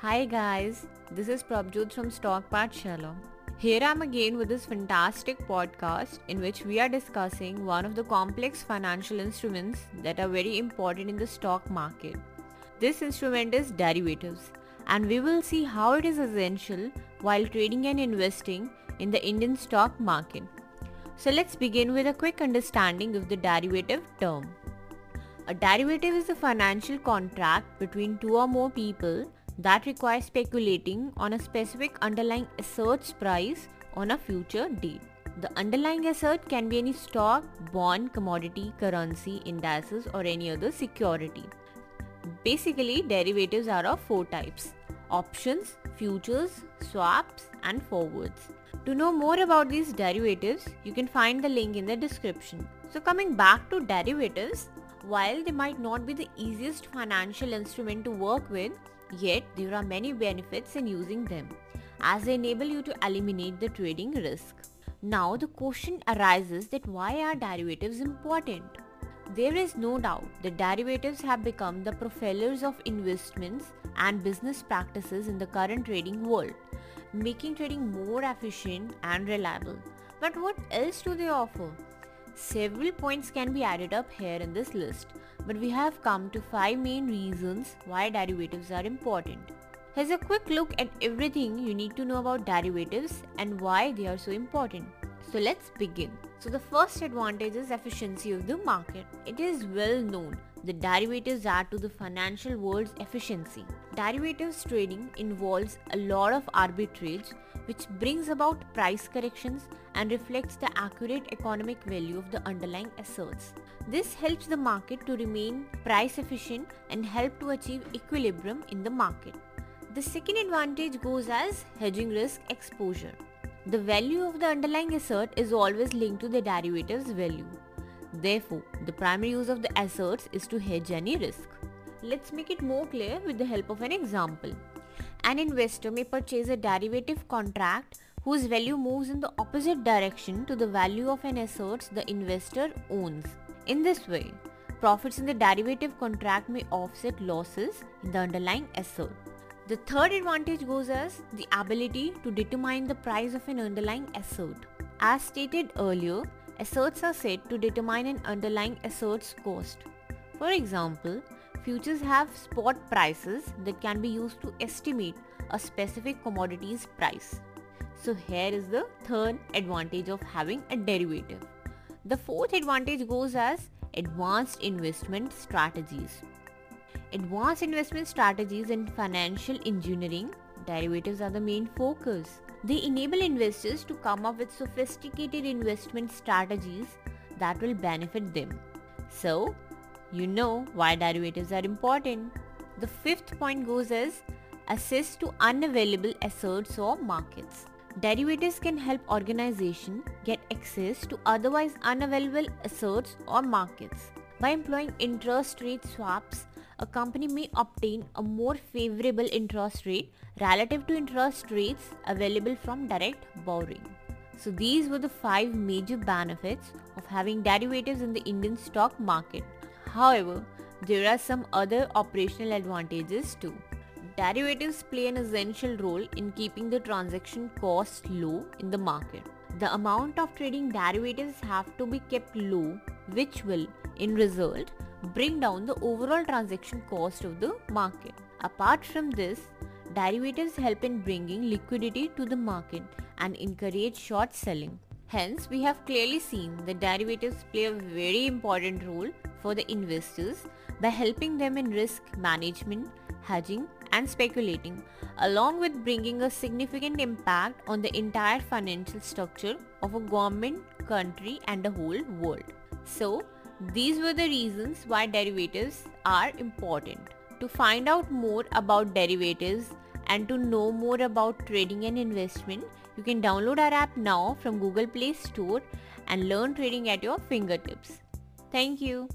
Hi guys, this is Prabjot from Stock Pathshala. Here I am again with this fantastic podcast in which we are discussing one of the complex financial instruments that are very important in the stock market. This instrument is derivatives and we will see how it is essential while trading and investing in the Indian stock market. So let's begin with a quick understanding of the derivative term. A derivative is a financial contract between two or more people that requires speculating on a specific underlying asset's price on a future date. The underlying asset can be any stock, bond, commodity, currency, indices or any other security. Basically, derivatives are of four types. Options, futures, swaps and forwards. To know more about these derivatives, you can find the link in the description. So coming back to derivatives, while they might not be the easiest financial instrument to work with, yet there are many benefits in using them as they enable you to eliminate the trading risk. Now the question arises that why are derivatives important? There is no doubt that derivatives have become the propellers of investments and business practices in the current trading world, making trading more efficient and reliable. But what else do they offer? Several points can be added up here in this list, but we have come to 5 main reasons why derivatives are important. Here's a quick look at everything you need to know about derivatives and why they are so important. So let's begin. So the first advantage is efficiency of the market. It is well known the derivatives add to the financial world's efficiency. Derivatives trading involves a lot of arbitrage which brings about price corrections and reflects the accurate economic value of the underlying assets. This helps the market to remain price efficient and help to achieve equilibrium in the market. The second advantage goes as hedging risk exposure. The value of the underlying asset is always linked to the derivative's value. Therefore, the primary use of the assets is to hedge any risk. Let's make it more clear with the help of an example. An investor may purchase a derivative contract whose value moves in the opposite direction to the value of an asset the investor owns. In this way, profits in the derivative contract may offset losses in the underlying asset. The third advantage goes as the ability to determine the price of an underlying asset. As stated earlier, assets are said to determine an underlying asset's cost. For example, Futures have spot prices that can be used to estimate a specific commodity's price. So here is the third advantage of having a derivative. The fourth advantage goes as advanced investment strategies. Advanced investment strategies in financial engineering, derivatives are the main focus. They enable investors to come up with sophisticated investment strategies that will benefit them. So, you know why derivatives are important. The fifth point goes as access to unavailable assets or markets. Derivatives can help organization get access to otherwise unavailable assets or markets. By employing interest rate swaps, a company may obtain a more favorable interest rate relative to interest rates available from direct borrowing. So these were the five major benefits of having derivatives in the Indian stock market. However, there are some other operational advantages too. Derivatives play an essential role in keeping the transaction cost low in the market. The amount of trading derivatives have to be kept low which will, in result, bring down the overall transaction cost of the market. Apart from this, derivatives help in bringing liquidity to the market and encourage short selling. Hence, we have clearly seen that derivatives play a very important role for the investors by helping them in risk management, hedging and speculating along with bringing a significant impact on the entire financial structure of a government, country and the whole world. So, these were the reasons why derivatives are important. To find out more about derivatives and to know more about trading and investment, you can download our app now from Google Play Store and learn trading at your fingertips. Thank you.